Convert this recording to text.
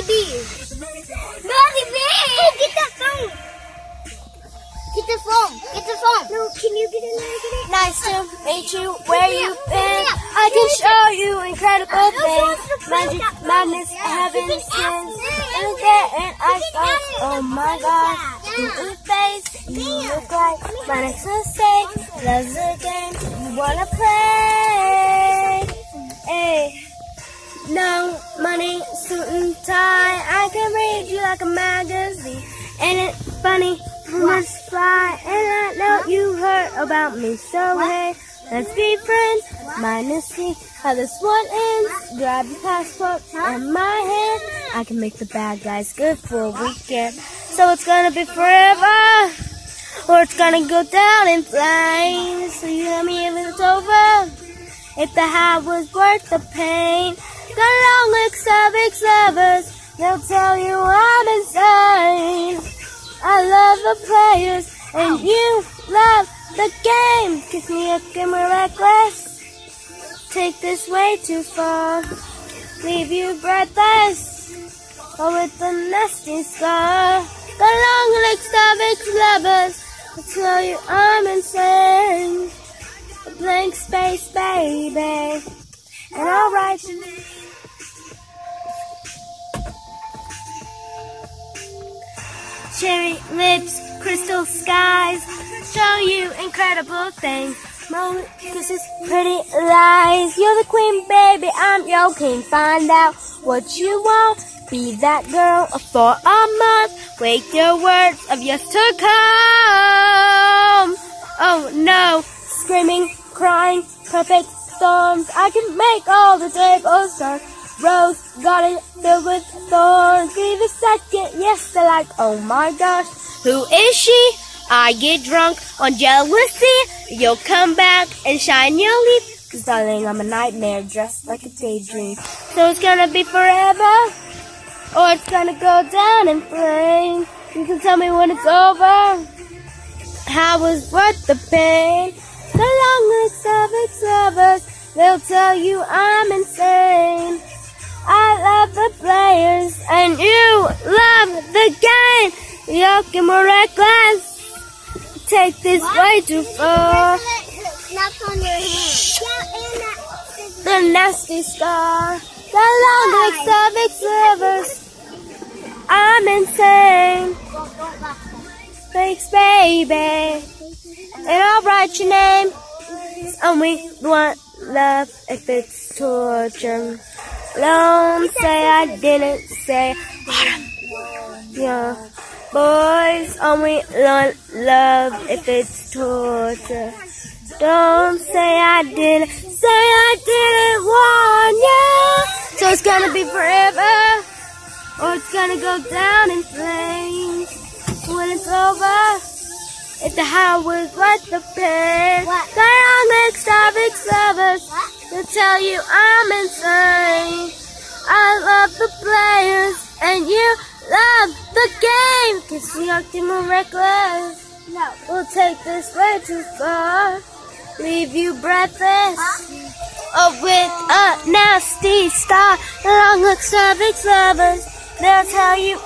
Melody B. Melody B. Oh, get that phone. Get the phone. Get the phone. No, can you get in there get it? Nice to meet you. Where you been? I can show you incredible things. Magic, madness, heaven, sins. And there and I thought, oh my God, you face, you look like my next mistake. Love's a game, you wanna play. Hey. No money, suit and I can read you like a magazine. And it's funny? Rumors fly, and I know you heard about me. So hey, let's be friends. Minus see how this one ends. Grab your passport and my hand. I can make the bad guys good for a weekend. So it's gonna be forever, or it's gonna go down in flames. So you tell me if it's over. If the high was worth the pain. The long of ex-lovers, they'll tell you I'm insane. I love the players, and you love the game. Kiss me and we're reckless. Take this way too far, leave you breathless. Or with the nasty scar. The long legs of ex-lovers, will tell you I'm insane. A blank space, baby. Write cherry lips, crystal skies, show you incredible things. Moment kisses, pretty lies. You're the queen, baby. I'm your king. Find out what you want. Be that girl for a month. Wait your words of yes to come. Oh no, screaming, crying, perfect storms. I can make all the tables turn. Rose got it filled with thorns. Be the second, yes, I like. Oh my gosh, who is she? I get drunk on jealousy. You'll come back and shine your leaf. Cause darling, I'm a nightmare dressed like a daydream. So it's gonna be forever, or it's gonna go down in flames. You can tell me when it's over. How was worth the pain? They'll tell you I'm insane. I love the players, and you love the game. You're more reckless. Take this way too far. Snaps on your hand. Yeah, and that. The nasty scar, the long legs of ex-lovers. I'm insane. Don't, don't laugh. Thanks, baby. And I'll write your name. And we want love if it's torture. Don't say I didn't say. Yeah. Boys only want love if it's torture. Don't say I didn't say I didn't want you. So it's gonna be forever, or it's gonna go down in flames when it's over. If the was worth the pain, What? the young mixed of ex-lovers will tell you I'm insane. I love the players, and you love the game. Cause we are more reckless. No. We'll take this way too far. Leave you breathless. Oh, with a nasty star. Long looks of ex-lovers. They'll tell you